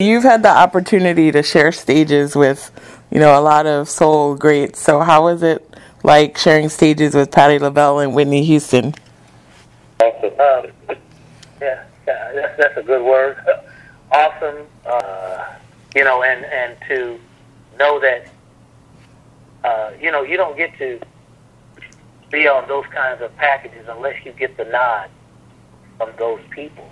You've had the opportunity to share stages with, you know, a lot of soul greats. So how was it like sharing stages with Patti LaBelle and Whitney Houston? Awesome. Um, yeah, yeah that's, that's a good word. Awesome. Uh, you know, and and to know that, uh, you know, you don't get to be on those kinds of packages unless you get the nod from those people.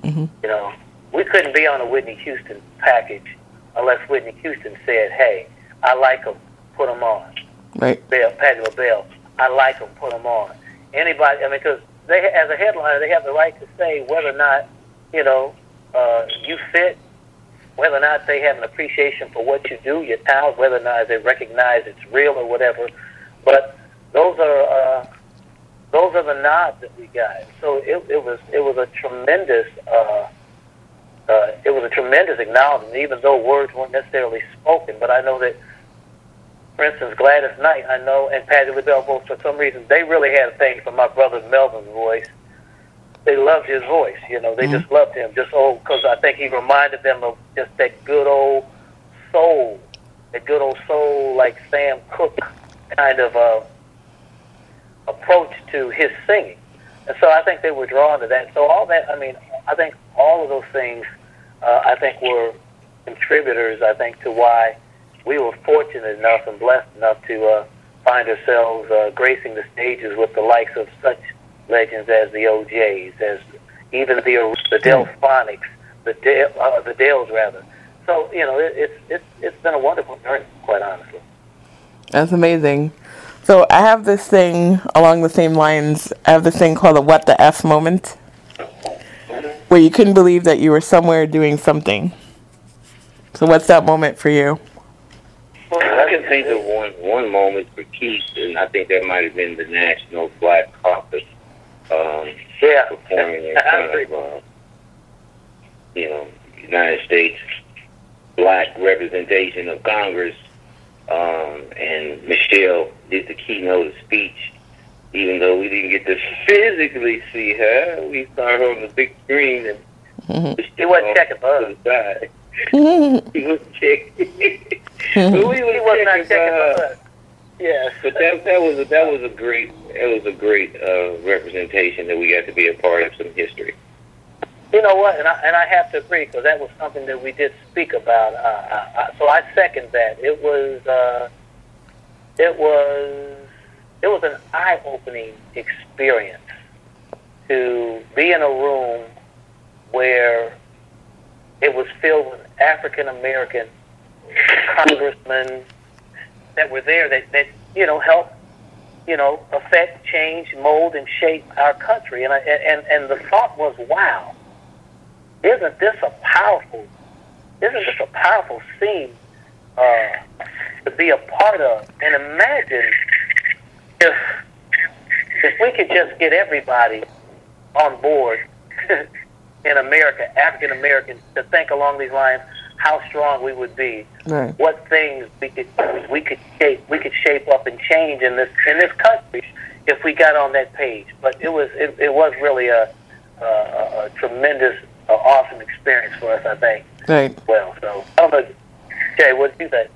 Mm-hmm. You know, we couldn't be on a Whitney Houston package unless Whitney Houston said, "Hey, I like them, put them on." Right. Bell, Patti LaBelle, I like them, put them on. Anybody, I mean, because they, as a headliner, they have the right to say whether or not, you know, uh, you fit, whether or not they have an appreciation for what you do, your talent, whether or not they recognize it's real or whatever. But those are uh, those are the nods that we got. So it, it was it was a tremendous. Uh, uh, it was a tremendous acknowledgement, even though words weren't necessarily spoken. But I know that, for instance, Gladys Knight, I know, and Patti LaBelle, both for some reason, they really had a thing for my brother Melvin's voice. They loved his voice, you know. They Mhm. just loved him, just old, because I think he reminded them of just that good old soul, that good old soul, like Sam Cooke kind of uh, approach to his singing. And so I think they were drawn to that. So all that, I mean, I think all of those things, uh, I think were contributors, I think, to why we were fortunate enough and blessed enough to uh, find ourselves uh, gracing the stages with the likes of such legends as the O'Jays, as even the the Delfonics, the Del, uh, the Dells rather. So you know, it, it's it's it's been a wonderful journey, quite honestly. That's amazing. So I have this thing along the same lines. I have this thing called a "What the f" moment, where you couldn't believe that you were somewhere doing something. So what's that moment for you? I can think of one one moment for Keith, and I think that might have been the National Black Caucus um, Yeah, performing in front of, uh, you know, United States black representation of Congress, um, and Michelle did the keynote speech. Even though we didn't get to physically see her, we saw her on the big screen and Mhm. He wasn't checking for to us. the side. He was checking. we was He was not checking for checking her. for us. Yes. But that that was a, that was a great that was a great uh, representation that we got to be a part of some history. You know what? And I, and I have to agree because that was something that we did speak about. Uh, I, I, so I second that. It was uh, it was it was an eye opening experience to be in a room where it was filled with African American congressmen that were there that, that you know helped you know affect, change, mold, and shape our country. And I, and and the thought was, wow, isn't this a powerful, isn't this a powerful scene uh, to be a part of? And imagine if if we could just get everybody on board in America, African Americans, to think along these lines, how strong we would be Right. what things we could we could shape we could shape up and change in this in this country if we got on that page. But it was it, it was really a, a, a tremendous, uh, awesome experience for us. I think. Right. Well, so I don't know, Jay, what do you think?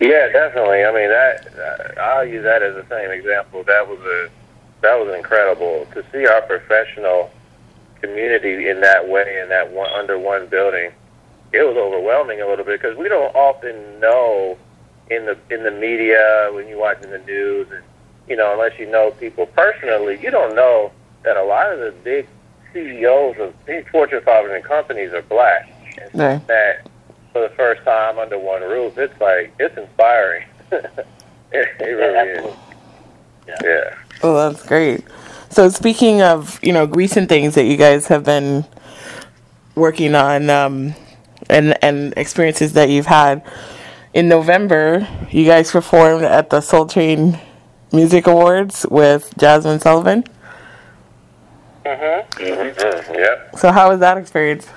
Yeah, definitely. I mean, that I'll use that as the same example. That was a that was incredible to see our professional community in that way in that one under one building. It was overwhelming a little bit because we don't often know in the in the media when you're watching the news and you know unless you know people personally, you don't know that a lot of the big CEOs of these Fortune 500 companies are black. And Right. that for the first time under one roof, it's like it's inspiring. it, it really is. Yeah. Oh, that's great. So speaking of, you know, recent things that you guys have been working on, um, and and experiences that you've had, in November, you guys performed at the Soul Train Music Awards with Jazmine Sullivan. Mm-hmm. Mm-hmm. Yep. So how was that experience?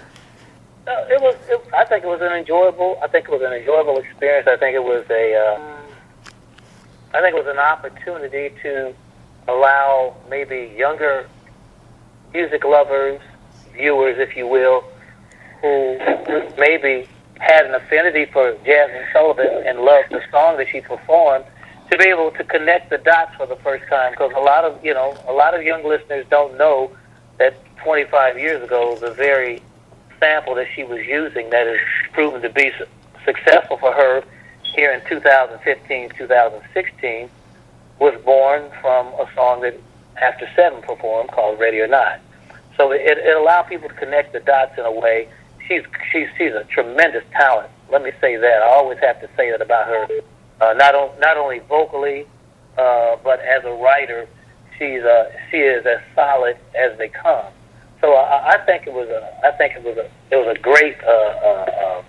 Uh, it was. It, I think it was an enjoyable. I think it was an enjoyable experience. I think it was a. Uh, I think it was an opportunity to allow maybe younger music lovers, viewers, if you will, know, maybe had an affinity for Jazmine Sullivan and loved the song that she performed, to be able to connect the dots for the first time. Because a lot of you know, a lot of young listeners don't know that 25 years ago, the very sample that she was using that has proven to be successful for her here in 2015, 2016 was born from a song that After Seven performed called Ready or Not. So it, it allowed people to connect the dots in a way. She's she's she's a tremendous talent. Let me say that. I always have to say that about her. Uh, not on, not only vocally, uh, but as a writer, she's uh, she is as solid as they come. So I, I think it was a I think it was a it was a great uh, uh, uh,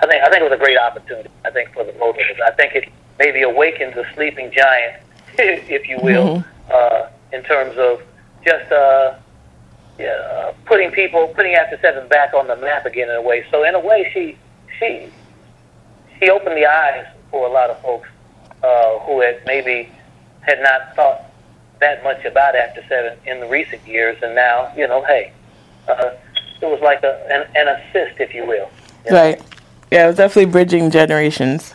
I think I think it was a great opportunity. I think for the both of us. I think it maybe awakens a sleeping giant, if you will, uh, in terms of just uh, yeah, uh, putting people putting After Seven back on the map again in a way. So in a way, she she she opened the eyes for a lot of folks uh, who had maybe had not thought that much about After Seven in the recent years, and now you know, hey, uh, it was like a an, an assist, if you will. you know? Right. Yeah, it was definitely bridging generations.